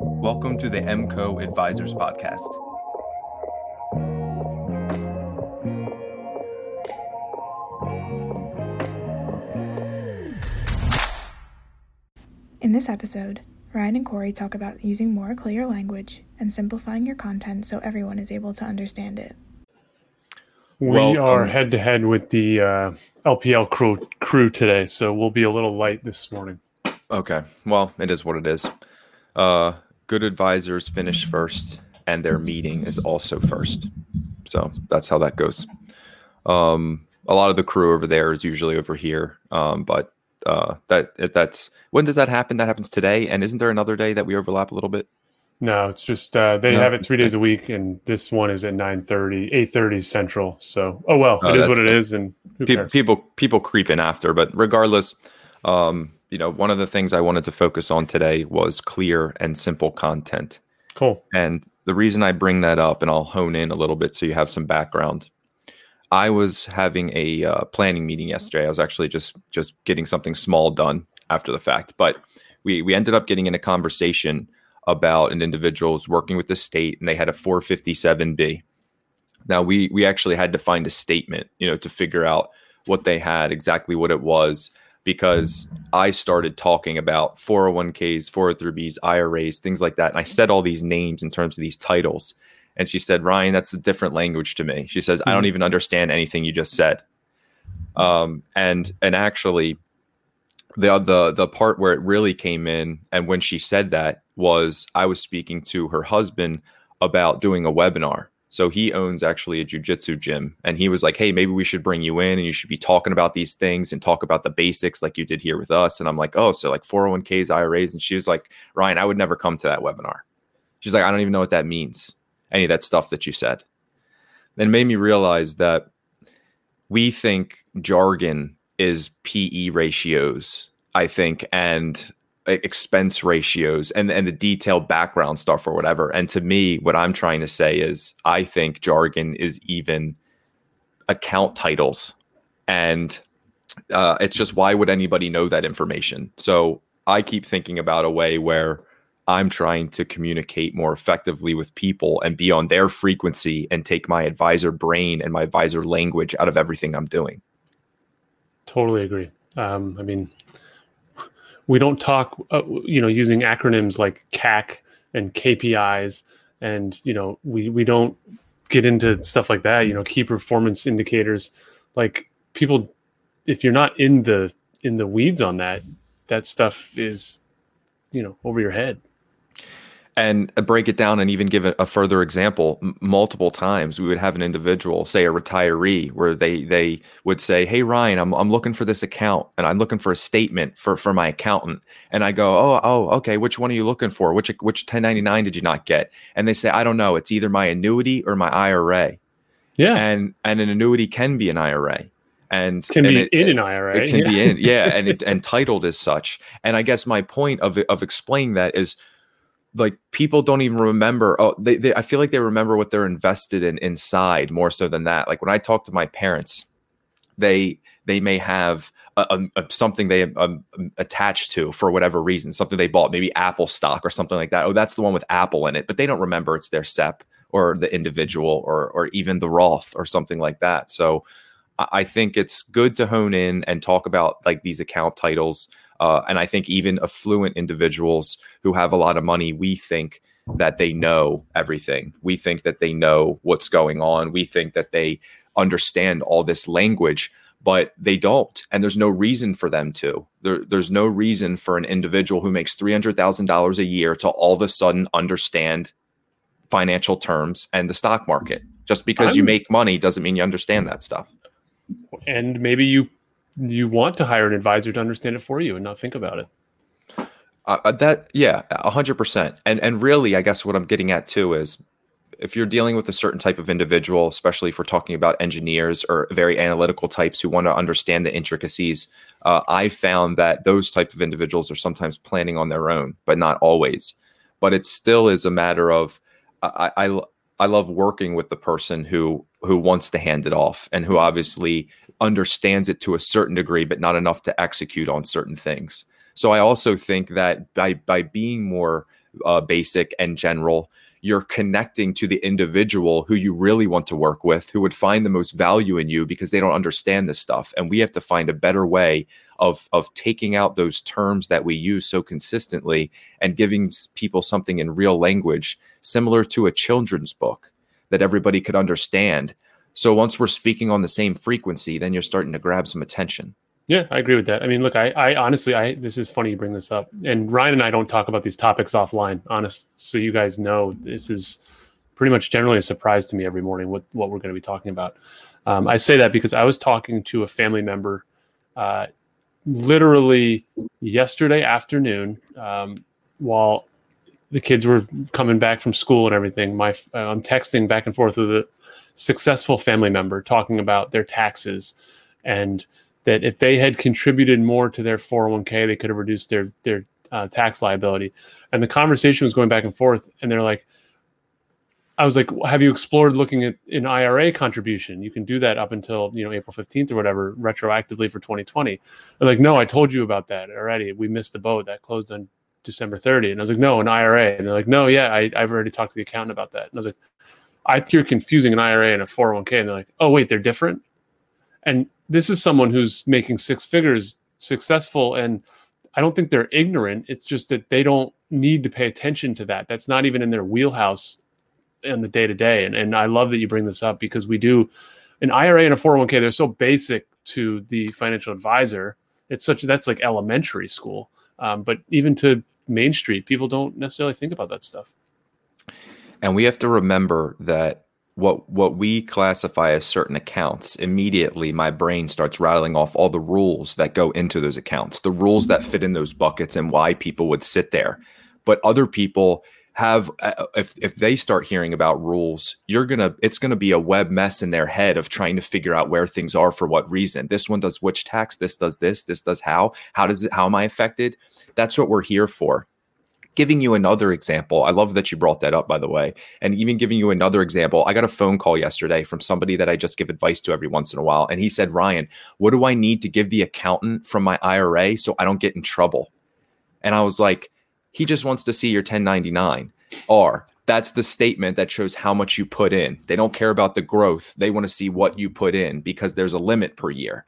Welcome to the MCO Advisors Podcast. In this episode, Ryan and Corey talk about using more clear language and simplifying your content so everyone is able to understand it. We Well, are head to head with the uh, LPL crew, crew today, so we'll be a little light this morning. Okay. Well, it is what it is. Uh, good advisors finish first, and their meeting is also first. So that's how that goes. Um, a lot of the crew over there is usually over here. Um, but uh, that if that's when does that happen? That happens today. And isn't there another day that we overlap a little bit? No, it's just uh, they No, have it three days a week, and this one is at 9.30, 8.30 Central. So, oh well, Oh, it is what it is, and Pe- people people creep in after, but regardless, um, you know, one of the things I wanted to focus on today was clear and simple content. Cool. And the reason I bring that up, and I'll hone in a little bit so you have some background. I was having a uh, planning meeting yesterday. I was actually just just getting something small done after the fact, but we we ended up getting in a conversation about an individual who's working with the state, and they had a 457B. Now we we actually had to find a statement, you know, to figure out what they had, exactly what it was, because I started talking about 401ks, 403bs, IRAs, things like that. And I said all these names in terms of these titles. And she said, Ryan, that's a different language to me. She says, I don't even understand anything you just said. Um, and and actually the the the part where it really came in and when she said that was I was speaking to her husband about doing a webinar. So he owns actually a jujitsu gym, and he was like, "Hey, maybe we should bring you in, and you should be talking about these things and talk about the basics like you did here with us." And I'm like, "Oh, so like 401ks, IRAs?" And she was like, "Ryan, I would never come to that webinar." She's like, "I don't even know what that means, any of that stuff that you said." Then made me realize that we think jargon is PE ratios, I think, and expense ratios and, and the detailed background stuff or whatever. And to me, what I'm trying to say is I think jargon is even account titles. And uh, it's just why would anybody know that information? So I keep thinking about a way where I'm trying to communicate more effectively with people and be on their frequency and take my advisor brain and my advisor language out of everything I'm doing. Totally agree. Um, I mean, we don't talk, uh, you know, using acronyms like CAC and KPIs, and you know, we we don't get into stuff like that. You know, key performance indicators. Like people, if you're not in the in the weeds on that, that stuff is, you know, over your head. And uh, break it down and even give it a further example M- multiple times we would have an individual say a retiree where they they would say hey ryan i'm, I'm looking for this account and i'm looking for a statement for for my accountant and i go oh oh okay which one are you looking for which which 1099 did you not get and they say i don't know it's either my annuity or my ira Yeah, and and an annuity can be an ira and can and be it- in an IRA. it can yeah. be in, yeah, and it and titled as such. And I guess my point of of explaining that is like people don't even remember. Oh, they, they I feel like they remember what they're invested in inside more so than that. Like when I talk to my parents, they they may have a, a, something they um, attached to for whatever reason, something they bought, maybe Apple stock or something like that. Oh, that's the one with Apple in it, but they don't remember it's their SEP or the individual or or even the Roth or something like that. So I think it's good to hone in and talk about like these account titles. Uh, and I think even affluent individuals who have a lot of money, we think that they know everything. We think that they know what's going on. We think that they understand all this language, but they don't. And there's no reason for them to. There, there's no reason for an individual who makes $300,000 a year to all of a sudden understand financial terms and the stock market. Just because you I'm- make money doesn't mean you understand that stuff. and maybe you you want to hire an advisor to understand it for you and not think about it. Uh, uh, that yeah, hundred percent. And and really, I guess what I'm getting at too is if you're dealing with a certain type of individual, especially if we're talking about engineers or very analytical types who want to understand the intricacies, uh, I found that those type of individuals are sometimes planning on their own, but not always. But it still is a matter of I I love working with the person who who wants to hand it off and who obviously understands it to a certain degree, but not enough to execute on certain things. So I also think that by by being more uh, basic and general you're connecting to the individual who you really want to work with, who would find the most value in you because they don't understand this stuff. And we have to find a better way of of taking out those terms that we use so consistently and giving people something in real language, similar to a children's book that everybody could understand. So once we're speaking on the same frequency, then you're starting to grab some attention. Yeah, I agree with that. I mean, look, I, I honestly, I this is funny you bring this up, and Ryan and I don't talk about these topics offline. Honest, so you guys know this is pretty much generally a surprise to me every morning what what we're going to be talking about. Um, I say that because I was talking to a family member, uh, literally yesterday afternoon, um, while the kids were coming back from school and everything. My uh, I'm texting back and forth with a successful family member talking about their taxes and that if they had contributed more to their 401k, they could have reduced their their uh, tax liability. And the conversation was going back and forth, and they're like, I was like, have you explored looking at an IRA contribution? You can do that up until you know April 15th or whatever, retroactively for 2020. They're like, no, I told you about that already. We missed the boat. That closed on December 30. And I was like, no, an IRA. And they're like, no, yeah, I, I've already talked to the accountant about that. And I was like, I think you're confusing an IRA and a 401k. And they're like, oh, wait, they're different. And this is someone who's making six figures successful and i don't think they're ignorant. It's just that they don't need to pay attention to that. That's not even in their wheelhouse in the day to day and and i love that you bring this up because we do an ira and a 401k they're so basic to the financial advisor. It's such that's like elementary school. Um, but even to main street people don't necessarily think about that stuff. And we have to remember that what what we classify as certain accounts immediately my brain starts rattling off all the rules that go into those accounts the rules that fit in those buckets and why people would sit there. But other people have uh, if if they start hearing about rules you're going to it's going to be a web mess in their head of trying to figure out where things are for what reason. This one does which tax this does this this does how how does it how am i affected? That's what we're here for giving you another example, I love that you brought that up, by the way, and even giving you another example. I got a phone call yesterday from somebody that I just give advice to every once in a while. And he said, Ryan, what do I need to give the accountant from my IRA so I don't get in trouble? And I was like, he just wants to see your 1099. Or that's the statement that shows how much you put in. They don't care about the growth. They want to see what you put in because there's a limit per year.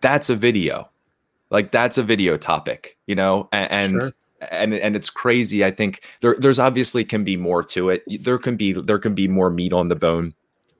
That's a video. Like that's a video topic, you know? And, and sure and and it's crazy. I think there there's obviously can be more to it. There can be there can be more meat on the bone.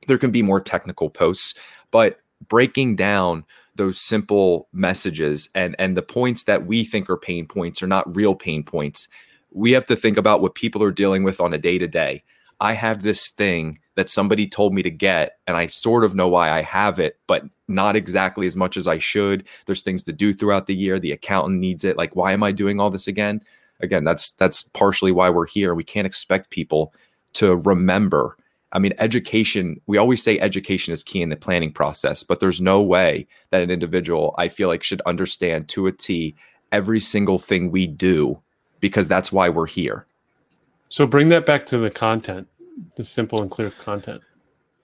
There can be more technical posts, but breaking down those simple messages and and the points that we think are pain points are not real pain points. We have to think about what people are dealing with on a day to day. I have this thing that somebody told me to get, and I sort of know why I have it, but not exactly as much as I should. There's things to do throughout the year. The accountant needs it. Like, why am I doing all this again? Again, that's that's partially why we're here. We can't expect people to remember. I mean, education, we always say education is key in the planning process, but there's no way that an individual, I feel like, should understand to a T every single thing we do because that's why we're here. So bring that back to the content, the simple and clear content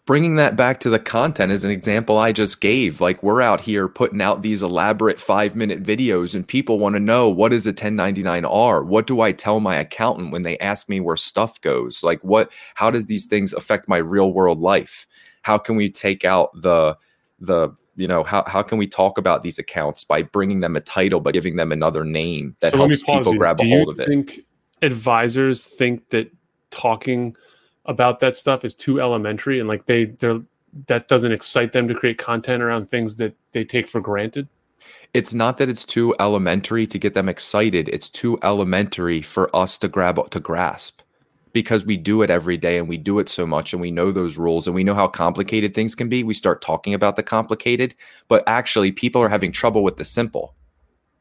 bringing that back to the content is an example I just gave. Like we're out here putting out these elaborate five minute videos, and people want to know what is a 1099R? What do I tell my accountant when they ask me where stuff goes? Like what? How does these things affect my real world life? How can we take out the the you know how, how can we talk about these accounts by bringing them a title but giving them another name that so helps people grab do a hold of it advisors think that talking about that stuff is too elementary and like they they're that doesn't excite them to create content around things that they take for granted? It's not that it's too elementary to get them excited. It's too elementary for us to grab to grasp because we do it every day and we do it so much and we know those rules and we know how complicated things can be. We start talking about the complicated but actually people are having trouble with the simple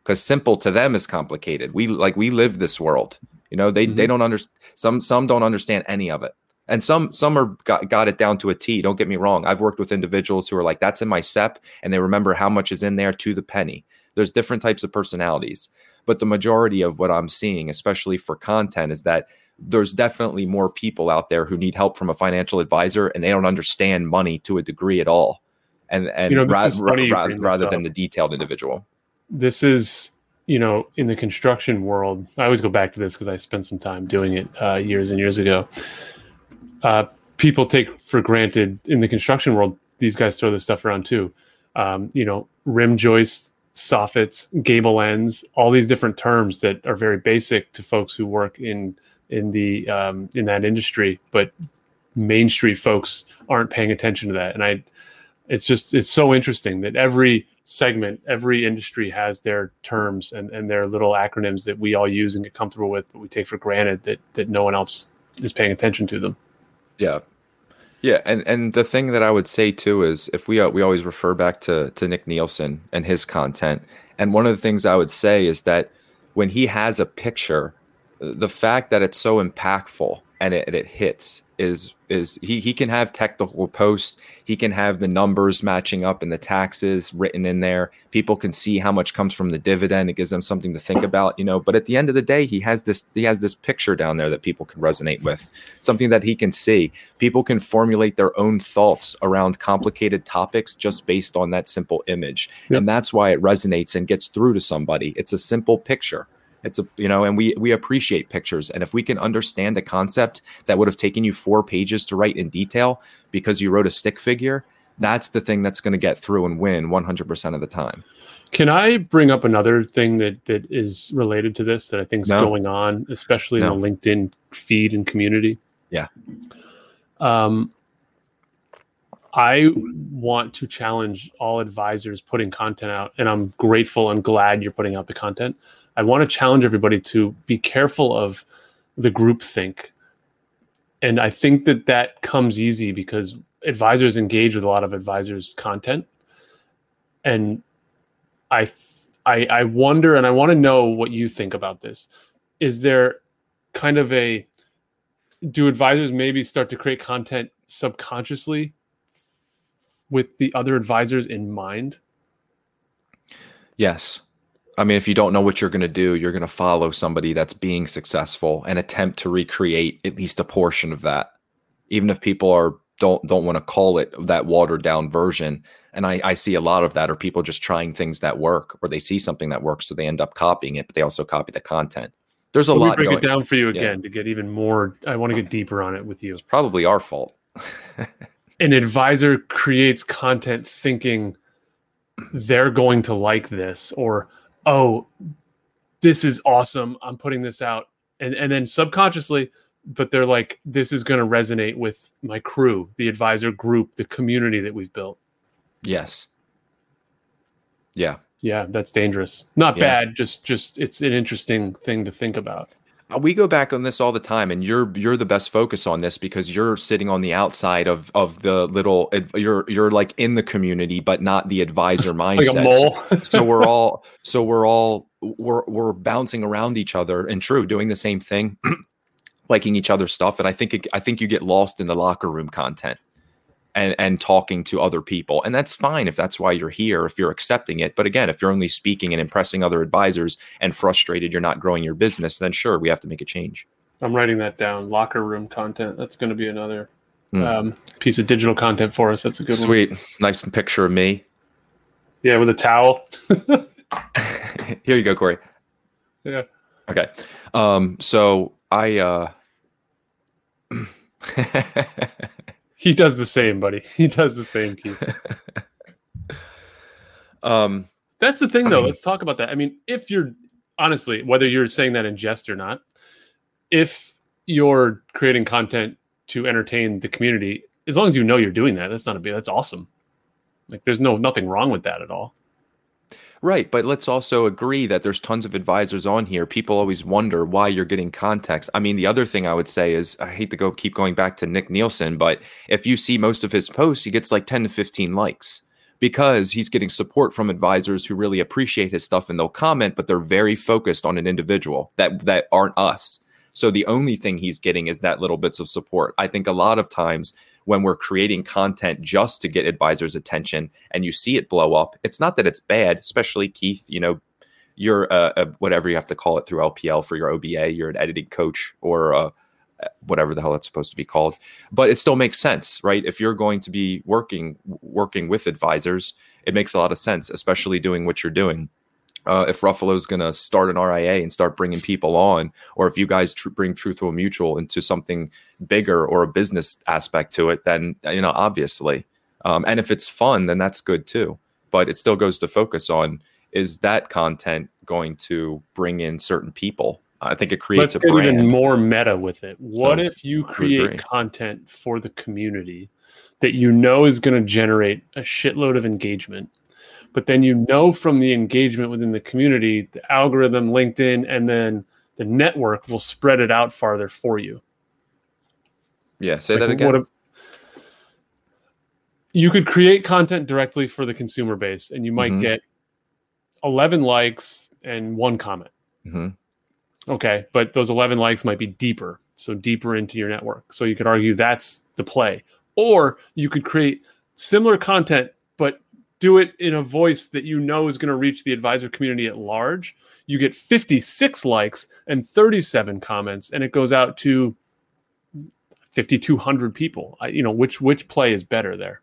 because simple to them is complicated. We like we live this world you know they mm-hmm. they don't understand some some don't understand any of it and some some are got, got it down to a T. Don't get me wrong. I've worked with individuals who are like, that's in my SEP, and they remember how much is in there to the penny. There's different types of personalities. But the majority of what I'm seeing, especially for content, is that there's definitely more people out there who need help from a financial advisor and they don't understand money to a degree at all. And and you know, ra- ra- rather than the detailed individual. This is you know, in the construction world, I always go back to this because I spent some time doing it uh, years and years ago. Uh, people take for granted in the construction world, these guys throw this stuff around too. Um, you know, rim joists, soffits, gable ends, all these different terms that are very basic to folks who work in in the um, in that industry, but Main Street folks aren't paying attention to that. And I, it's just it's so interesting that every segment, every industry has their terms and, and their little acronyms that we all use and get comfortable with, but we take for granted that that no one else is paying attention to them. Yeah. Yeah, and, and the thing that I would say too is if we uh, we always refer back to to Nick Nielsen and his content, and one of the things I would say is that when he has a picture, the fact that it's so impactful and it, it hits is is he he can have technical posts. He can have the numbers matching up and the taxes written in there. People can see how much comes from the dividend. It gives them something to think about you know. But at the end of the day he has this he has this picture down there that people can resonate with something that he can see. People can formulate their own thoughts around complicated topics just based on that simple image. Yep. and that's why it resonates and gets through to somebody. It's a simple picture it's a you know, and we we appreciate pictures. And if we can understand a concept that would have taken you four pages to write in detail because you wrote a stick figure, that's the thing that's going to get through and win 100% of the time. Can I bring up another thing that that is related to this that I think is no. going on, especially no. in the LinkedIn feed and community? Yeah. Um, I want to challenge all advisors putting content out, and I'm grateful and glad you're putting out the content. I want to challenge everybody to be careful of the group think. And I think that that comes easy because advisors engage with a lot of advisors' content. And I, I, I wonder, and I want to know what you think about this. Is there kind of a, do advisors maybe start to create content subconsciously with the other advisors in mind? Yes. I mean, if you don't know what you're going to do, you're going to follow somebody that's being successful and attempt to recreate at least a portion of that, even if people are don't don't want to call it that watered down version. And I, I see a lot of that, or people just trying things that work, or they see something that works, so they end up copying it, but they also copy the content. There's so a lot. Break going, it down for you again yeah. to get even more. I want to get deeper on it with you. It's probably our fault. An advisor creates content thinking they're going to like this, or oh, this is awesome. I'm putting this out. And and then subconsciously, but they're like, this is going to resonate with my crew, the advisor group, the community that we've built. Yes. Yeah. Yeah, that's dangerous. Not yeah. bad, just just it's an interesting thing to think about. Uh, we go back on this all the time and you're you're the best focus on this because you're sitting on the outside of of the little you're you're like in the community but not the advisor mindset like so we're all so we're all we're we're bouncing around each other and true doing the same thing liking each other's stuff and i think it, i think you get lost in the locker room content and and talking to other people. And that's fine if that's why you're here if you're accepting it. But again if you're only speaking and impressing other advisors and frustrated you're not growing your business then sure we have to make a change. I'm writing that down. Locker room content that's going to be another mm. um, piece of digital content for us. That's a good sweet. One. nice picture of me. Yeah with a towel. Here you go corey. Yeah. Okay. Um so i uh He does the same, buddy. He does the same, Keith. um, that's the thing, though. Let's talk about that. I mean, if you're honestly, whether you're saying that in jest or not, if you're creating content to entertain the community, as long as you know you're doing that, that's not a big. That's awesome. Like, there's no nothing wrong with that at all. Right, but let's also agree that there's tons of advisors on here. People always wonder why you're getting context. I mean, the other thing I would say is I hate to go keep going back to Nick Nielsen, but if you see most of his posts, he gets like 10 to 15 likes because he's getting support from advisors who really appreciate his stuff and they'll comment, but they're very focused on an individual that that aren't us. So the only thing he's getting is that little bits of support. I think a lot of times when we're creating content just to get advisors' attention and you see it blow up, it's not that it's bad, especially Keith, you know, you're a, a whatever you have to call it through LPL for your OBA, you're an editing coach or a, whatever the hell that's supposed to be called but it still makes sense right? If you're going to be working working with advisors it makes a lot of sense especially doing what you're doing uh, if Ruffalo's going to start an RIA and start bringing people on, or if you guys tr- bring Truthful Mutual into something bigger or a business aspect to it, then you know obviously, um, and if it's fun, then that's good too. But it still goes to focus on is that content going to bring in certain people? I think it creates Let's a get brand. even more meta with it. What So, if you create content for the community that you know is going to generate a shitload of engagement, but then you know from the engagement within the community, the algorithm, LinkedIn, and then the network will spread it out farther for you. yeah, say Like, that again. a- you could create content directly for the consumer base, and you might Mhm. get 11 likes and one comment. hmm Okay, but those 11 likes might be deeper, so deeper into your network. So you could argue that's the play. Or you could create similar content, do it in a voice that you know is going to reach the advisor community at large. You get 56 likes and 37 comments, and it goes out to 5,200 people. I, you know, which which play is better there?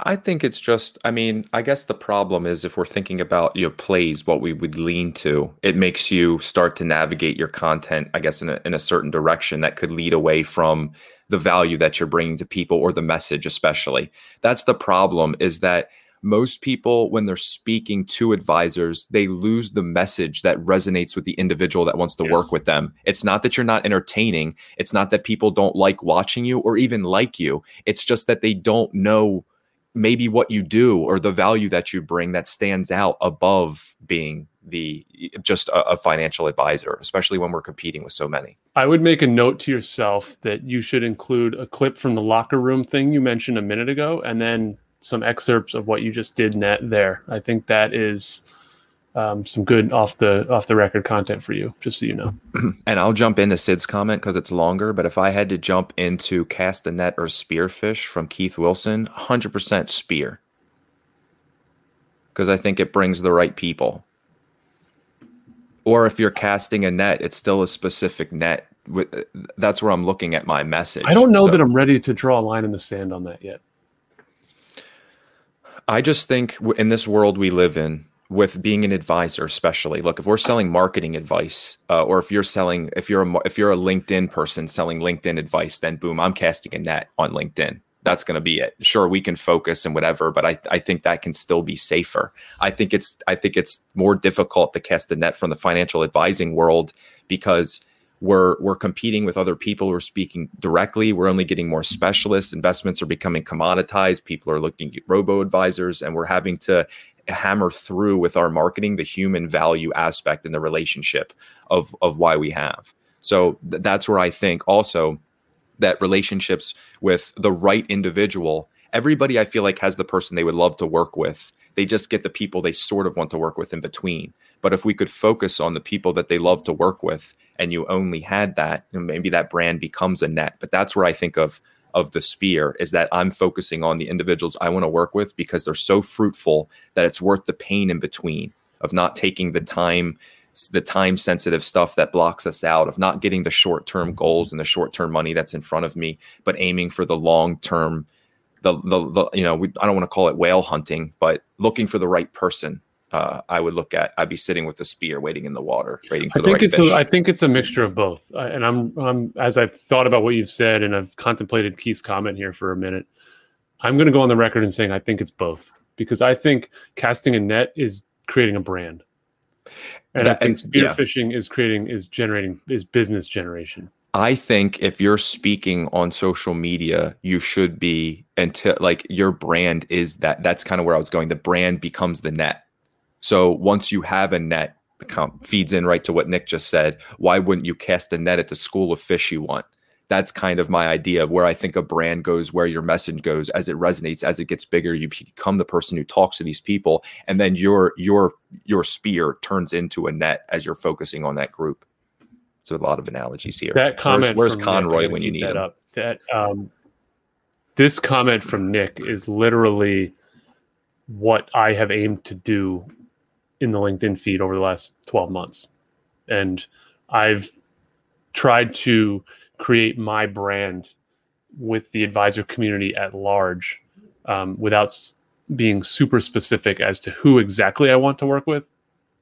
I think it's just, I mean, I guess the problem is if we're thinking about, you know, plays, what we would lean to, it makes you start to navigate your content, I guess, in a, in a certain direction that could lead away from the value that you're bringing to people or the message, especially. That's the problem is that most people, when they're speaking to advisors, they lose the message that resonates with the individual that wants to Yes. work with them. It's not that you're not entertaining. It's not that people don't like watching you or even like you. It's just that they don't know maybe what you do or the value that you bring that stands out above being the just a, a financial advisor, especially when we're competing with so many. I would make a note to yourself that you should include a clip from the locker room thing you mentioned a minute ago, and then some excerpts of what you just did net there. I think that is um, some good off the off the record content for you, just so you know. And I'll jump into Sid's comment because it's longer. But if I had to jump into cast a net or spearfish from Keith Wilson, 100% spear. Because I think it brings the right people. Or if you're casting a net, it's still a specific net. That's where I'm looking at my message. I don't know So- that I'm ready to draw a line in the sand on that yet. I just think in this world we live in, with being an advisor, especially, look, if we're selling marketing advice, uh, or if you're selling, if you're a if you're a LinkedIn person selling LinkedIn advice, then boom, I'm casting a net on LinkedIn. That's going to be it. Sure, we can focus and whatever, but I I think that can still be safer. I think it's I think it's more difficult to cast a net from the financial advising world because we're we're competing with other people who are speaking directly. We're only getting more specialists. Investments are becoming commoditized. People are looking at robo advisors, and we're having to hammer through with our marketing the human value aspect and the relationship of of why we have. So th- that's where I think also that relationships with the right individual everybody i feel like has the person they would love to work with. They just get the people they sort of want to work with in between. But if we could focus on the people that they love to work with and you only had that maybe that brand becomes a net. But that's where i think of of the spear is that i'm focusing on the individuals i want to work with because they're so fruitful that it's worth the pain in between of not taking the time the time sensitive stuff that blocks us out of not getting the short term goals and the short term money that's in front of me but aiming for the long term the, the the you know we, i don't want to call it whale hunting but looking for the right person uh, i would look at i'd be sitting with a spear waiting in the water waiting for I the think right it's fish. a, I think it's a mixture of both. I- And I'm, I'm as I've thought about what you've said and I've contemplated Keith's comment here for a minute. I'm going to go on the record and saying I think it's both because I think casting a net is creating a brand, and That- I think and- yeah. spearfishing is creating is generating is business generation. I think if you're speaking on social media, you should be until like your brand is that. That's kind of where I was going. The brand becomes the net. So once you have a net, feeds in right to what Nick just said. Why wouldn't you cast a net at the school of fish you want? That's kind of my idea of where I think a brand goes, where your message goes, as it resonates, as it gets bigger. You become the person who talks to these people, and then your your your spear turns into a net as you're focusing on that group. So a lot of analogies here. That comment. Where's, where's Nick, Conroy when you need that him? Up, that um, this comment from Nick is literally what I have aimed to do in the LinkedIn feed over the last 12 months. And I've tried to create my brand with the advisor community at large um, without s- being super specific as to who exactly I want to work with,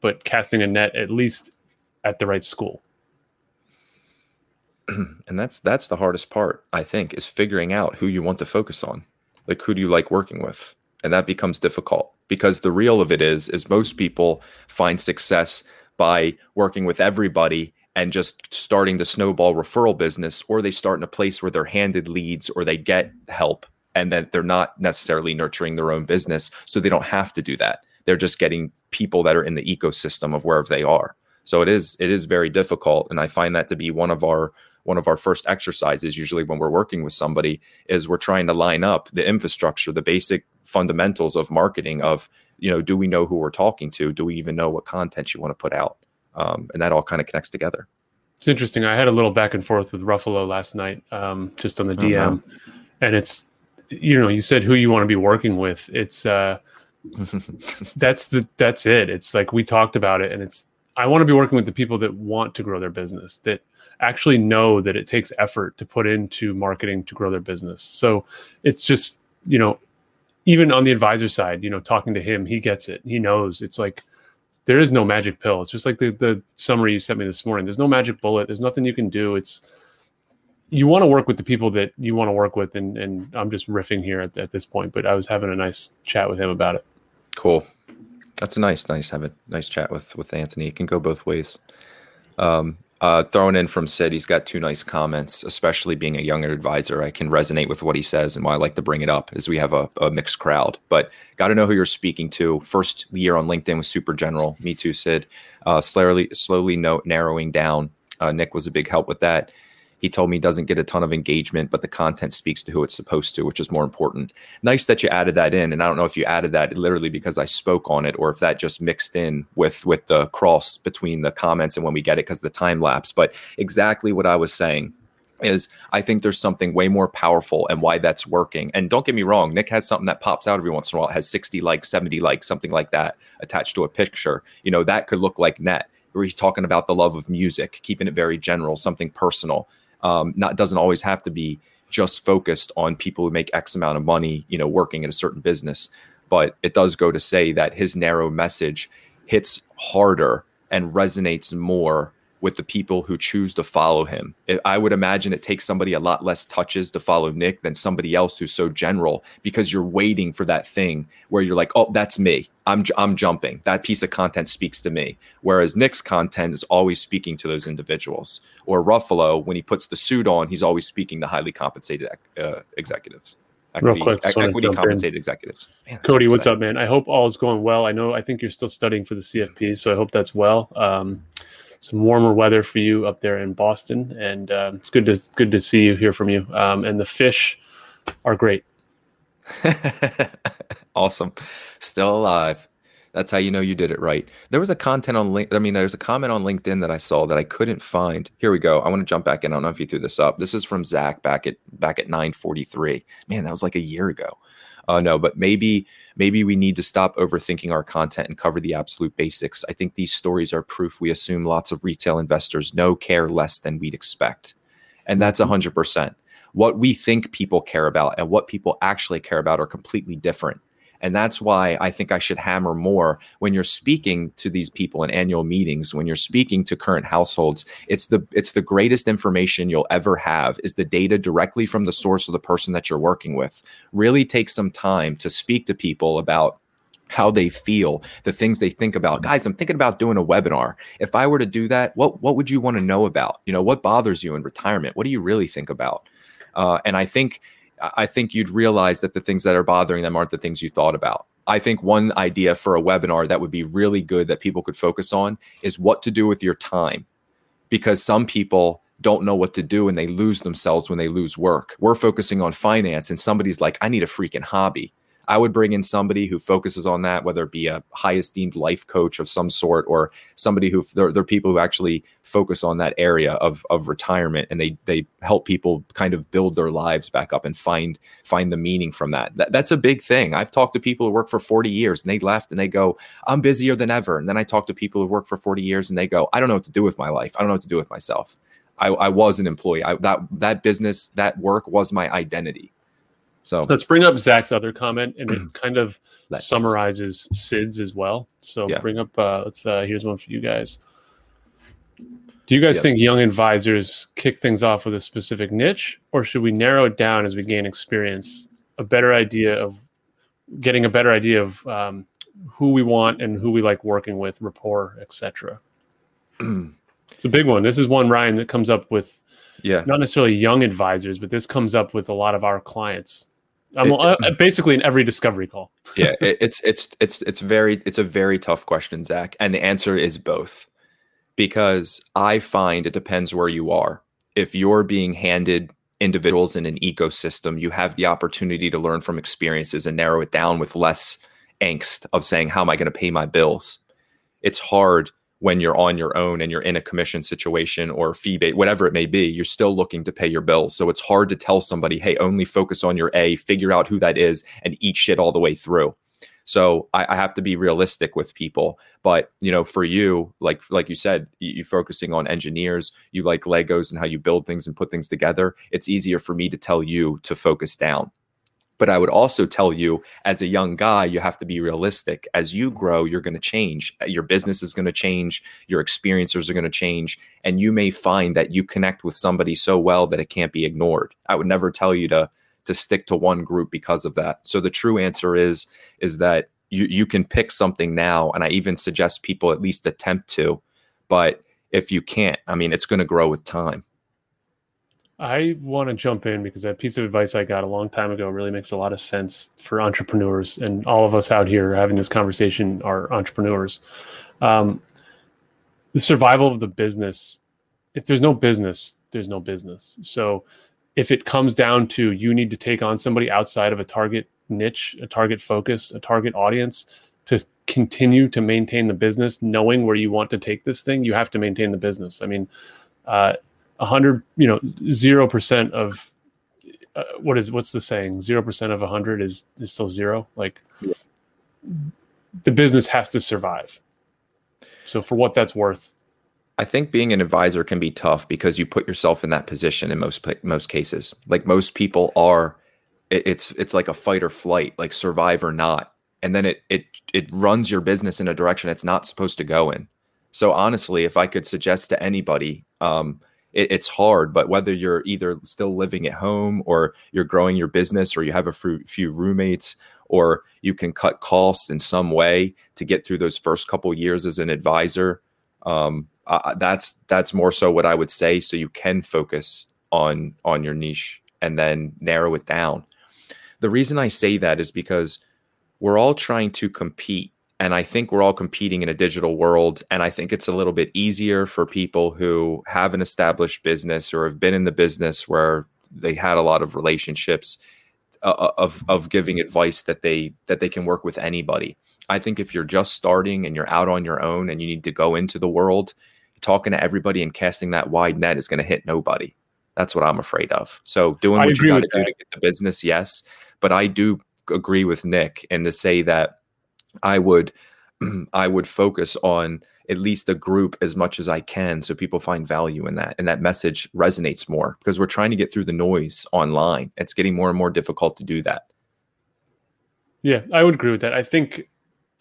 but casting a net at least at the right school. and that's that's the hardest part, I think, is figuring out who you want to focus on. Like who do you like working with? And that becomes difficult because the real of it is is most people find success by working with everybody and just starting the snowball referral business or they start in a place where they're handed leads or they get help and that they're not necessarily nurturing their own business. So they don't have to do that. They're just getting people that are in the ecosystem of wherever they are. So it is it is very difficult. And i find that to be one of our one of our first exercises usually when we're working with somebody is we're trying to line up the infrastructure the basic fundamentals of marketing of you know do we know who we're talking to? Do we even know what content you want to put out um, and that all kind of connects together. It's interesting. I had a little back and forth with ruffalo last night um, just on the dm uh-huh. and it's you know you said who you want to be working with. It's uh that's the that's it. It's like we talked about it and it's i want to be working with the people that want to grow their business that actually know that it takes effort to put into marketing to grow their business. So it's just you know even on the advisor side you know talking to him he gets it. He knows. It's like there is no magic pill. It's just like the the summary you sent me this morning. There's no magic bullet. There's nothing you can do. It's you want to work with the people that you want to work with and and i'm just riffing here at, at this point but i was having a nice chat with him about it. Cool. That's a nice nice have a nice chat with with anthony. It can go both ways. Um uh, thrown in from Sid, he's got two nice comments, especially being a younger advisor. I can resonate with what he says, and why I like to bring it up is we have a, a mixed crowd. But got to know who you're speaking to. First year on LinkedIn was super general. Me too, Sid. Uh, slowly, slowly no, narrowing down. Uh, Nick was a big help with that. He told me doesn't get a ton of engagement, but the content speaks to who it's supposed to, which is more important. Nice that you added that in. And I don't know if you added that literally because I spoke on it or if that just mixed in with with the cross between the comments and when we get it because the time lapse. But exactly what I was saying is I think there's something way more powerful and why that's working. And don't get me wrong, Nick has something that pops out every once in a while. It has 60 likes, 70 likes, something like that attached to a picture. You know, that could look like net where he's talking about the love of music, keeping it very general, something personal um, not doesn't always have to be just focused on people who make X amount of money, you know, working in a certain business. But it does go to say that his narrow message hits harder and resonates more with the people who choose to follow him. I would imagine it takes somebody a lot less touches to follow Nick than somebody else who's so general because you're waiting for that thing where you're like, "Oh, that's me. I'm I'm jumping. That piece of content speaks to me." Whereas Nick's content is always speaking to those individuals. Or Ruffalo, when he puts the suit on, he's always speaking to highly compensated uh, executives. Equity, Real quick, equity compensated in. executives. Man, Cody, what's up, man? I hope all is going well. I know I think you're still studying for the CFP, so I hope that's well. Um, some warmer weather for you up there in Boston, and uh, it's good to good to see you, hear from you. Um, and the fish are great. awesome, still alive. That's how you know you did it right. There was a content on link. I mean, there's a comment on LinkedIn that I saw that I couldn't find. Here we go. I want to jump back in. I don't know if you threw this up. This is from Zach back at back at 9:43. Man, that was like a year ago uh, no, but maybe maybe we need to stop overthinking our content and cover the absolute basics. I think these stories are proof we assume lots of retail investors know care less than we'd expect, and that's a hundred percent. What we think people care about and what people actually care about are completely different. And that's why I think I should hammer more when you're speaking to these people in annual meetings, when you're speaking to current households. It's the it's the greatest information you'll ever have is the data directly from the source of the person that you're working with. Really take some time to speak to people about how they feel, the things they think about. Guys, I'm thinking about doing a webinar. If I were to do that, what what would you want to know about? You know, what bothers you in retirement? What do you really think about? Uh, and I think I think you'd realize that the things that are bothering them aren't the things you thought about. I think one idea for a webinar that would be really good that people could focus on is what to do with your time. Because some people don't know what to do and they lose themselves when they lose work. We're focusing on finance and somebody's like, I need a freaking hobby. I would bring in somebody who focuses on that, whether it be a high esteemed life coach of some sort or somebody who they're, they're people who actually focus on that area of, of retirement and they they help people kind of build their lives back up and find find the meaning from that. that. That's a big thing. I've talked to people who work for 40 years and they left and they go, I'm busier than ever. And then I talk to people who work for 40 years and they go, I don't know what to do with my life. I don't know what to do with myself. I, I was an employee. I, that that business, that work was my identity So let's bring up Zach's other comment, and it kind of Let's. summarizes Sid's as well. So Yeah. bring up. Uh, let's. Uh, here's one for you guys. Do you guys Yep. think young advisors kick things off with a specific niche, or should we narrow it down as we gain experience, a better idea of getting a better idea of um, who we want and who we like working with, rapport, etc. It's a big one. This is one Ryan that comes up with yeah, not necessarily young advisors, but this comes up with a lot of our clients. I'm It- basically in every discovery call. yeah, it, it's it's it's it's very it's a very tough question, Zach, and the answer is both. Because I find it depends where you are. If you're being handed individuals in an ecosystem, you have the opportunity to learn from experiences and narrow it down with less angst of saying, "How am I going to pay my bills?" It's hard when you're on your own and you're in a commission situation or fee based, whatever it may be. You're still looking to pay your bills, so it's hard to tell somebody, "Hey, only focus on your A, figure out who that is, and eat shit all the way through." So I, I have to be realistic with people. But you know, for you, like like you said, you, you focusing on engineers, you like Legos and how you build things and put things together. It's easier for me to tell you to focus down. But I would also tell you, as a young guy, you have to be realistic. As you grow, you're going to change. Uh, your business is going to change. Your experiences are going to change. And you may find that you connect with somebody so well that it can't be ignored. I would never tell you to to stick to one group because of that. So the true answer is is that you you can pick something now, and I even suggest people at least attempt to. But if you can't, I mean, it's going to grow with time. I want to jump in because that piece of advice I got a long time ago really makes a lot of sense for entrepreneurs, and all of us out here having this conversation are entrepreneurs. Um, the survival of the business. If there's no business, there's no business. So if it comes down to you need to take on somebody outside of a target niche, a target focus, a target audience to continue to maintain the business, knowing where you want to take this thing, you have to maintain the business. I mean, uh, a hundred, you know, zero percent of uh, what is what's the saying? Zero percent of a hundred is is still zero. Like Yeah. the business has to survive. So for what that's worth, I think being an advisor can be tough because you put yourself in that position in most most cases. Like most people are, it, it's it's like a fight or flight, like survive or not, and then it it it runs your business in a direction it's not supposed to go in. So honestly, if I could suggest to anybody, um, it, it's hard. But whether you're either still living at home or you're growing your business or you have a few, roommates or you can cut costs in some way to get through those first couple years as an advisor. Um, uh, that's that's more so what I would say. So you can focus on on your niche and then narrow it down. The reason I say that is because we're all trying to compete, and I think we're all competing in a digital world. And I think it's a little bit easier for people who have an established business or have been in the business where they had a lot of relationships uh, of of giving advice that they that they can work with anybody. I think if you're just starting and you're out on your own and you need to go into the world, talking to everybody and casting that wide net is going to hit nobody. That's what I'm afraid of. So doing what you got to do that. to get the business, yes, but I do agree with Nick and to say that I would I would focus on at least a group as much as I can so people find value in that and that message resonates more because we're trying to get through the noise online. It's getting more and more difficult to do that. Yeah, I would agree with that. I think,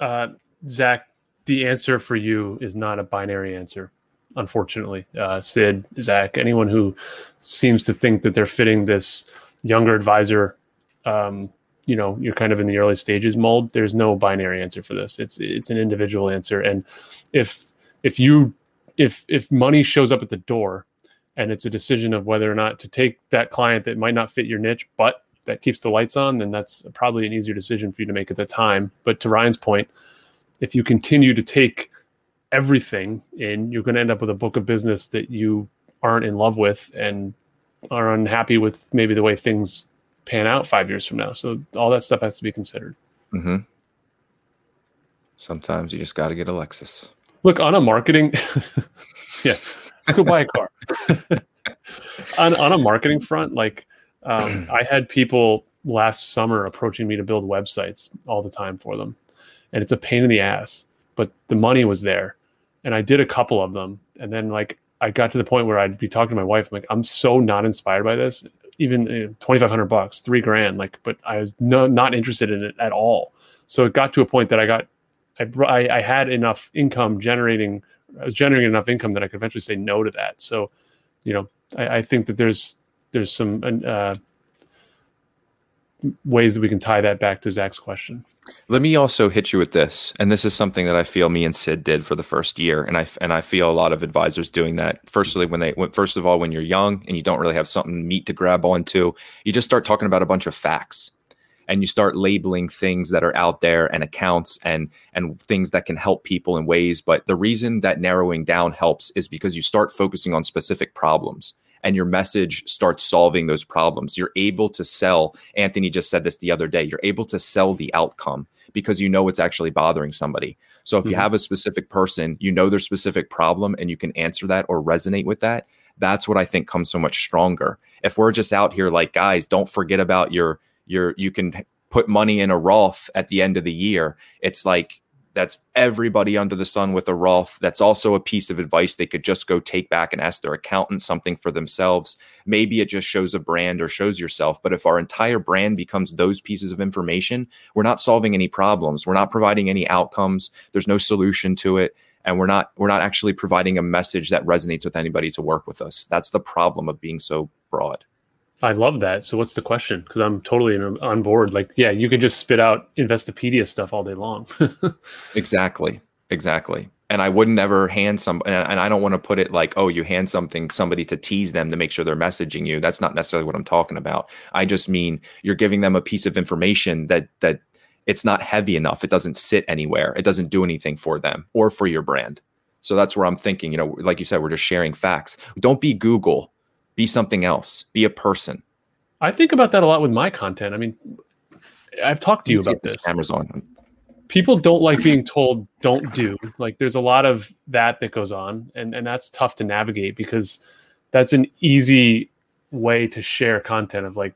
uh, Zach, the answer for you is not a binary answer, unfortunately. Uh, Sid, Zach, anyone who seems to think that they're fitting this younger advisor, um, you know, you're kind of in the early stages mold. There's no binary answer for this. It's it's an individual answer, and if if you if if money shows up at the door, and it's a decision of whether or not to take that client that might not fit your niche, but that keeps the lights on, then that's probably an easier decision for you to make at the time. But to Ryan's point, if you continue to take everything in, you're going to end up with a book of business that you aren't in love with and are unhappy with maybe the way things pan out five years from now. So all that stuff has to be considered. hmm Sometimes you just got to get a Lexus. Look on a marketing, yeah, let's go buy a car. on on a marketing front, like um, I had people last summer approaching me to build websites all the time for them, and it's a pain in the ass. But the money was there, and I did a couple of them, and then like I got to the point where I'd be talking to my wife, I'm like, I'm so not inspired by this. Even uh, 2500 bucks, three grand, like, but I was no, not interested in it at all. So it got to a point that I got, I, I had enough income generating, I was generating enough income that I could eventually say no to that. So, you know, I, I think that there's, there's some, uh, ways that we can tie that back to Zach's question. Let me also hit you with this, and this is something that I feel me and Sid did for the first year, and I and I feel a lot of advisors doing that. Firstly, when they when, first of all, when you're young and you don't really have something meat to grab onto, you just start talking about a bunch of facts, and you start labeling things that are out there and accounts and and things that can help people in ways. But the reason that narrowing down helps is because you start focusing on specific problems and your message starts solving those problems. You're able to sell. Anthony just said this the other day. You're able to sell the outcome because you know it's actually bothering somebody. So if mm-hmm. you have a specific person, you know their specific problem and you can answer that or resonate with that. That's what I think comes so much stronger. If we're just out here like guys, don't forget about your your you can put money in a Roth at the end of the year. It's like that's everybody under the sun with a Roth. That's also a piece of advice they could just go take back and ask their accountant something for themselves. Maybe it just shows a brand or shows yourself. But if our entire brand becomes those pieces of information, we're not solving any problems. We're not providing any outcomes. There's no solution to it. And we're not we're not actually providing a message that resonates with anybody to work with us. That's the problem of being so broad. I love that. So what's the question? Because I'm totally on board. Like, yeah, you could just spit out Investopedia stuff all day long. exactly. Exactly. And I wouldn't ever hand some, and I don't want to put it like, oh, you hand something somebody to tease them to make sure they're messaging you. That's not necessarily what I'm talking about. I just mean you're giving them a piece of information that that it's not heavy enough. It doesn't sit anywhere. It doesn't do anything for them or for your brand. So that's where I'm thinking. You know, like you said, we're just sharing facts. Don't be Google be something else, be a person. I think about that a lot with my content. I mean, I've talked to you about this. Amazon. People don't like being told don't do. Like there's a lot of that that goes on and and that's tough to navigate because that's an easy way to share content of like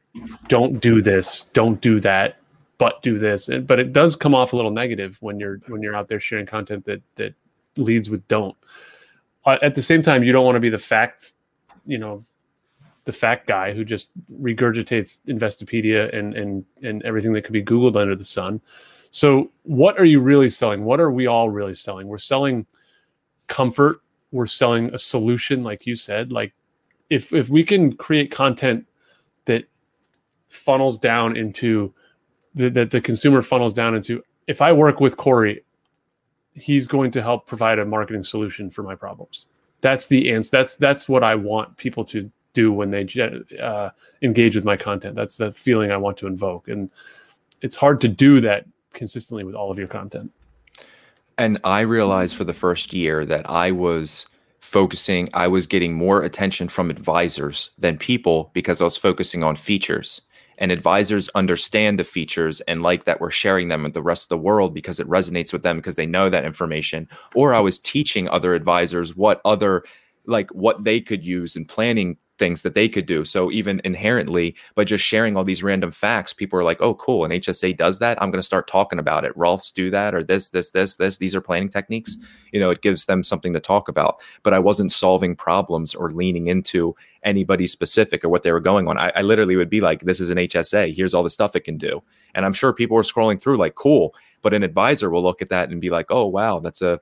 don't do this, don't do that, but do this. And, but it does come off a little negative when you're when you're out there sharing content that that leads with don't. Uh, at the same time, you don't want to be the fact, you know, the fact guy who just regurgitates Investopedia and and and everything that could be Googled under the sun. So, what are you really selling? What are we all really selling? We're selling comfort. We're selling a solution, like you said. Like, if if we can create content that funnels down into the, that the consumer funnels down into, if I work with Corey, he's going to help provide a marketing solution for my problems. That's the answer. That's that's what I want people to do when they uh, engage with my content. That's the feeling I want to invoke, and it's hard to do that consistently with all of your content. And I realized for the first year that I was focusing, I was getting more attention from advisors than people because I was focusing on features. And advisors understand the features and like that we're sharing them with the rest of the world because it resonates with them because they know that information. Or I was teaching other advisors what other like what they could use in planning things that they could do. So even inherently, by just sharing all these random facts, people are like, "Oh, cool! An HSA does that. I'm going to start talking about it. Roths do that, or this, this, this, this. These are planning techniques. You know, it gives them something to talk about." But I wasn't solving problems or leaning into anybody specific or what they were going on. I, I literally would be like, "This is an HSA. Here's all the stuff it can do." And I'm sure people were scrolling through like, "Cool." But an advisor will look at that and be like, "Oh, wow, that's a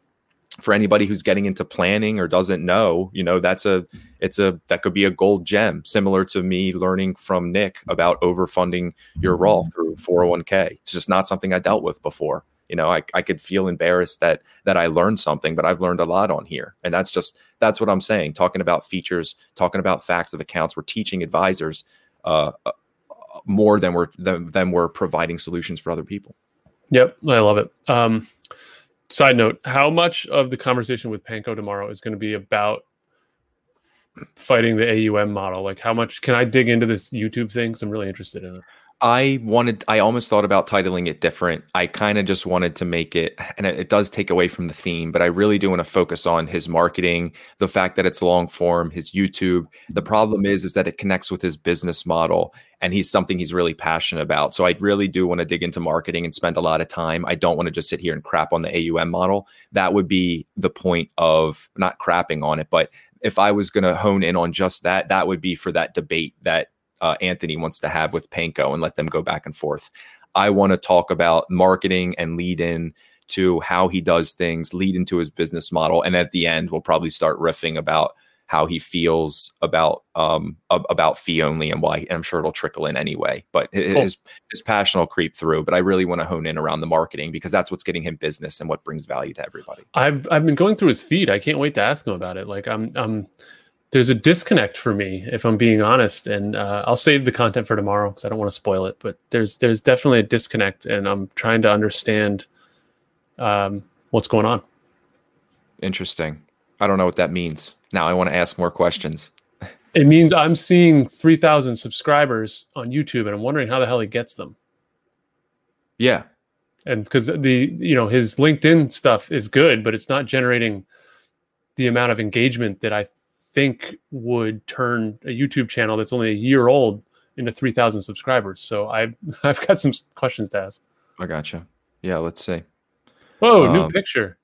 for anybody who's getting into planning or doesn't know, you know, that's a it's a that could be a gold gem, similar to me learning from Nick about overfunding your Roth through 401k. It's just not something I dealt with before. You know, I, I could feel embarrassed that that I learned something, but I've learned a lot on here. And that's just that's what I'm saying. Talking about features, talking about facts of accounts, we're teaching advisors uh, uh more than we're than, than we're providing solutions for other people. Yep, I love it. Um, side note how much of the conversation with panko tomorrow is going to be about fighting the aum model? Like how much can i dig into this youtube thing? Because i'm really interested in it I wanted, I almost thought about titling it different. I kind of just wanted to make it, and it, it, does take away from the theme, but I really do want to focus on his marketing, the fact that it's long form, his YouTube. The mm-hmm. problem is, is that it connects with his business model, and he's something he's really passionate about. So I really do want to dig into marketing and spend a lot of time. I don't want to just sit here and crap on the AUM model. That would be the point of not crapping on it, but if I was going to hone in on just that, that would be for that debate that uh, Anthony wants to have with Panko and let them go back and forth. I want to talk about marketing and lead in to how he does things, lead into his business model, and at the end, we'll probably start riffing about how he feels about um about fee only and why and I'm sure it'll trickle in anyway. But his cool. his passion will creep through. But I really want to hone in around the marketing because that's what's getting him business and what brings value to everybody. I've I've been going through his feed. I can't wait to ask him about it. Like I'm I'm there's a disconnect for me if I'm being honest, and uh, I'll save the content for tomorrow because I don't want to spoil it. But there's there's definitely a disconnect, and I'm trying to understand um, what's going on. Interesting. I don't know what that means. Now I want to ask more questions. It means I'm seeing 3,000 subscribers on YouTube and I'm wondering how the hell he gets them. Yeah. And because the, you know, his LinkedIn stuff is good, but it's not generating the amount of engagement that I think would turn a YouTube channel that's only a year old into 3,000 subscribers. So I've, I've got some questions to ask. I gotcha. Yeah, let's see. Whoa, um, new picture.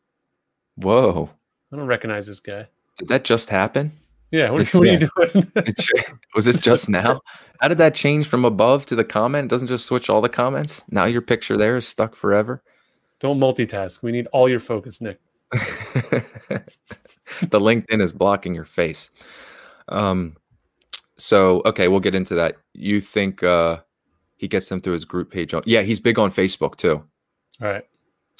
Whoa. I don't recognize this guy. Did that just happen? Yeah. What, what are you doing? was this just now? How did that change from above to the comment? It doesn't just switch all the comments. Now your picture there is stuck forever. Don't multitask. We need all your focus, Nick. The LinkedIn is blocking your face. Um, so okay, we'll get into that. You think uh, he gets them through his group page? On, yeah, he's big on Facebook too. All right.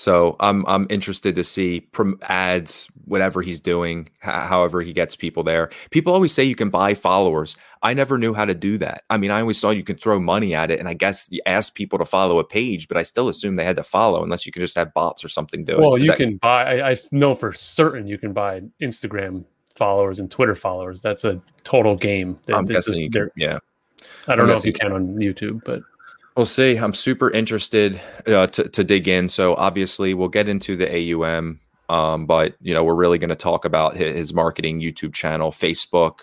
So I'm I'm interested to see prom- ads, whatever he's doing, h- however he gets people there. People always say you can buy followers. I never knew how to do that. I mean, I always saw you can throw money at it, and I guess you ask people to follow a page, but I still assume they had to follow, unless you can just have bots or something do it. Well, you that- can buy. I, I know for certain you can buy Instagram followers and Twitter followers. That's a total game. That, I'm guessing, you can, yeah. I don't I'm know if you can on YouTube, but We'll see. I'm super interested uh, to, to dig in. So obviously, we'll get into the AUM, um, but you know, we're really going to talk about his, his marketing, YouTube channel, Facebook,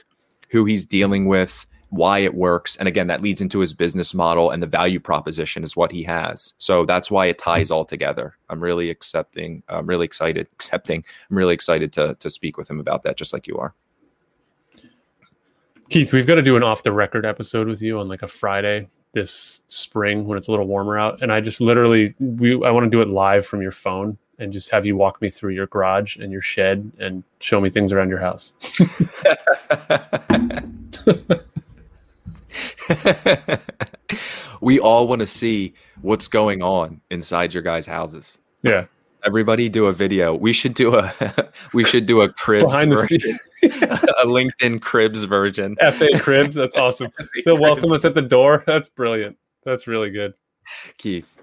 who he's dealing with, why it works, and again, that leads into his business model and the value proposition is what he has. So that's why it ties all together. I'm really accepting. I'm really excited. Accepting. I'm really excited to to speak with him about that, just like you are. Keith, we've got to do an off the record episode with you on like a Friday this spring when it's a little warmer out. And i just literally we i want to do it live from your phone and just have you walk me through your garage and your shed and show me things around your house. We all want to see what's going on inside your guys houses. Yeah everybody do a video we should do a we should do a cribs Behind version a LinkedIn Cribs version. FA Cribs. That's awesome. They'll welcome us at the door. That's brilliant. That's really good. Keith.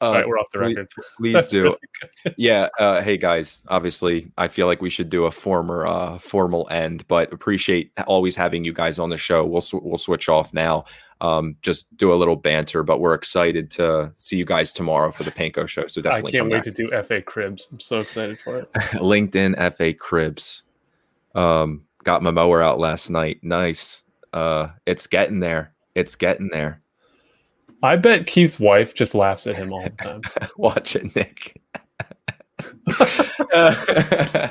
Uh, All right, we're off the record. Please, please do. Really yeah. Uh, hey guys, obviously, I feel like we should do a former uh, formal end, but appreciate always having you guys on the show. We'll sw- we'll switch off now. Um, just do a little banter, but we're excited to see you guys tomorrow for the Panko show. So definitely, I can't wait back. to do FA Cribs. I'm so excited for it. LinkedIn FA Cribs. Um, got my mower out last night. Nice. Uh, it's getting there. It's getting there. I bet Keith's wife just laughs at him all the time. Watch it, Nick. uh,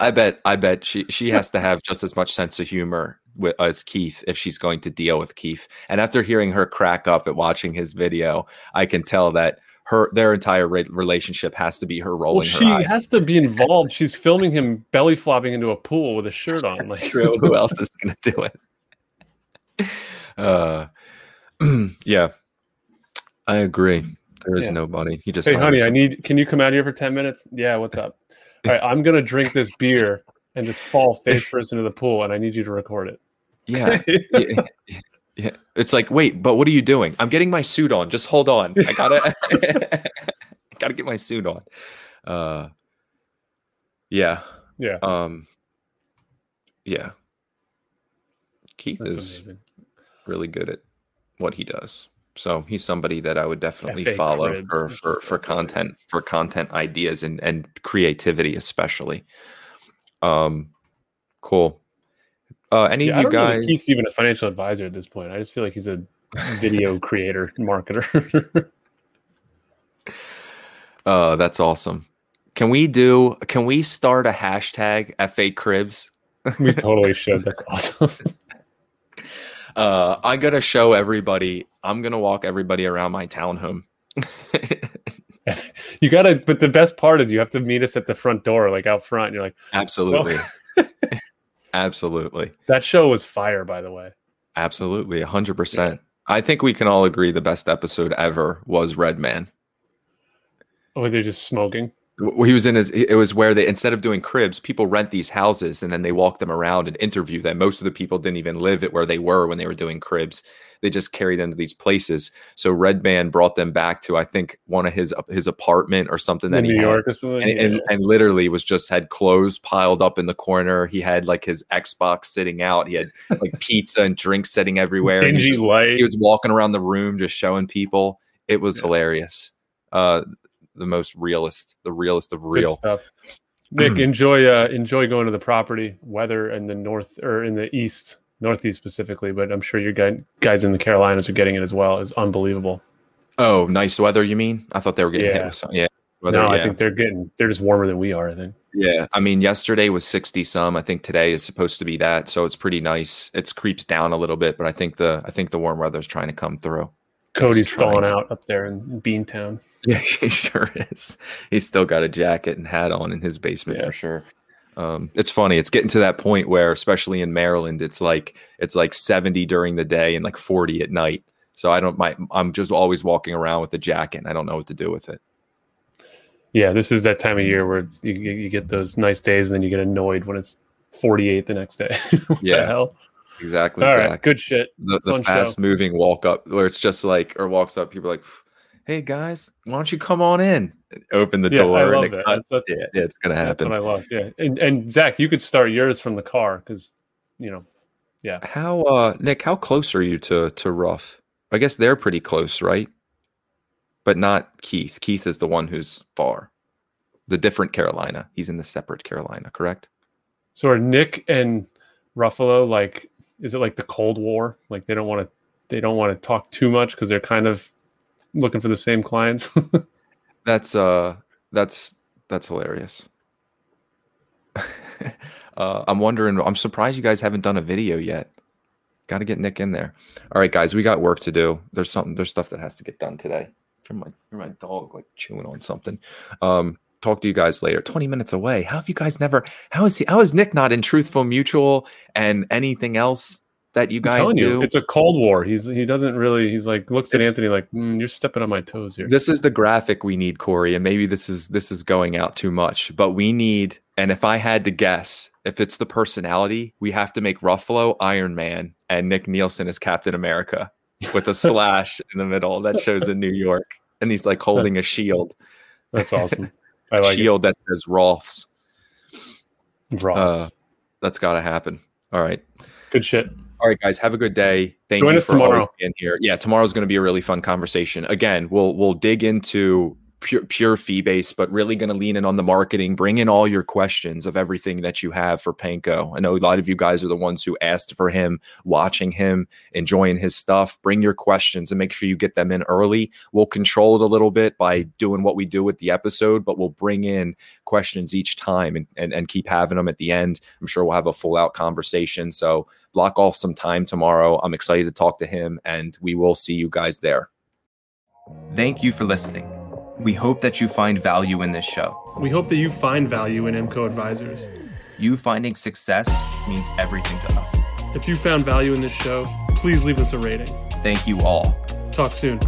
I bet. I bet she she has to have just as much sense of humor with, as Keith if she's going to deal with Keith. And after hearing her crack up at watching his video, I can tell that her their entire re- relationship has to be her rolling. Well, she eyes. has to be involved. She's filming him belly flopping into a pool with a shirt on. That's like true. Who else is going to do it? Uh, yeah, I agree. There is yeah. nobody. He just hey, honey, I need. Can you come out here for ten minutes? Yeah, what's up? All right, I'm gonna drink this beer and just fall face first into the pool, and I need you to record it. Yeah. yeah. Yeah. It's like, wait, but what are you doing? I'm getting my suit on. Just hold on. I gotta gotta get my suit on. Uh yeah. Yeah. Um yeah. Keith That's is amazing. really good at what he does. So he's somebody that I would definitely FA follow cribs. for for, for content for content ideas and and creativity especially. Um cool. Uh, any yeah, of you guys? Keith's even a financial advisor at this point. I just feel like he's a video creator, marketer. uh, that's awesome. Can we do? Can we start a hashtag FA Cribs? we totally should. That's awesome. uh, I gotta show everybody. I'm gonna walk everybody around my townhome. you gotta, but the best part is you have to meet us at the front door, like out front. You're like, absolutely, absolutely. That show was fire, by the way. Absolutely, hundred yeah. percent. I think we can all agree the best episode ever was Redman. Oh, they're just smoking he was in his it was where they instead of doing cribs people rent these houses and then they walk them around and interview them. Most of the people didn't even live at where they were when they were doing cribs. They just carried them to these places. So redman brought them back to i think one of his his apartment or something that in he new had. york or something? And, and, and, literally was just had clothes piled up in the corner. He had like his xbox sitting out. He had like pizza and drinks sitting everywhere. Dingy he, just, light. he was walking around the room just showing people. It was yeah. hilarious. Uh the most realist, the realist of real stuff. Nick, enjoy uh, enjoy going to the property. Weather in the north or in the east, northeast specifically, but I'm sure your guys in the Carolinas are getting it as well. It's unbelievable. Oh, nice weather. You mean? I thought they were getting yeah. hit with something. Yeah. Weather, no, yeah. I think they're getting they're just warmer than we are. I think. Yeah, I mean, yesterday was sixty some. I think today is supposed to be that, so it's pretty nice. It's creeps down a little bit, but I think the I think the warm weather is trying to come through. Cody's thawing out up there in Beantown. Yeah, he sure is. He's still got a jacket and hat on in his basement yeah. for sure. Um, it's funny. It's getting to that point where, especially in Maryland, it's like it's like 70 during the day and like 40 at night. So I don't. My I'm just always walking around with a jacket. and I don't know what to do with it. Yeah, this is that time of year where you, you get those nice days and then you get annoyed when it's 48 the next day. yeah. The hell? Exactly. All right, good shit. The, the fast show. moving walk up where it's just like, or walks up, people are like, hey guys, why don't you come on in? Open the yeah, door. I love and it that's, that's, yeah, yeah, it's gonna happen. That's what I love. Yeah, and and Zach, you could start yours from the car because you know, yeah. How uh Nick? How close are you to to Ruff? I guess they're pretty close, right? But not Keith. Keith is the one who's far. The different Carolina. He's in the separate Carolina, correct? So are Nick and Ruffalo like is it like the Cold War? Like they don't want to they don't want to talk too much because they're kind of looking for the same clients. that's uh that's that's hilarious. uh, I'm wondering. I'm surprised you guys haven't done a video yet. Got to get Nick in there. All right, guys, we got work to do. There's something. There's stuff that has to get done today. From my from my dog like chewing on something. Um, talk to you guys later. 20 minutes away. How have you guys never? How is he? How is Nick not in Truthful Mutual and anything else that you guys do? You, it's a cold war. He's he doesn't really. He's like looks at Anthony like mm, you're stepping on my toes here. This is the graphic we need, Corey, and maybe this is this is going out too much, but we need. And if I had to guess, if it's the personality, we have to make Ruffalo Iron Man and Nick Nielsen as Captain America with a slash in the middle that shows in New York, and he's like holding that's, a shield. That's awesome. I like shield it. that says Roths. Roths. Uh, that's got to happen. All right. Good shit. All right, guys. Have a good day. Thank Join you us for tomorrow. being here. Yeah, tomorrow's going to be a really fun conversation. Again, we'll we'll dig into pure, pure fee base, but really going to lean in on the marketing. Bring in all your questions of everything that you have for Panko. I know a lot of you guys are the ones who asked for him, watching him, enjoying his stuff. Bring your questions and make sure you get them in early. We'll control it a little bit by doing what we do with the episode, but we'll bring in questions each time and, and, and keep having them at the end. I'm sure we'll have a full out conversation. So block off some time tomorrow. I'm excited to talk to him, and we will see you guys there. Thank you for listening. We hope that you find value in this show. We hope that you find value in MCO Advisors. You finding success means everything to us. If you found value in this show, please leave us a rating. Thank you all. Talk soon.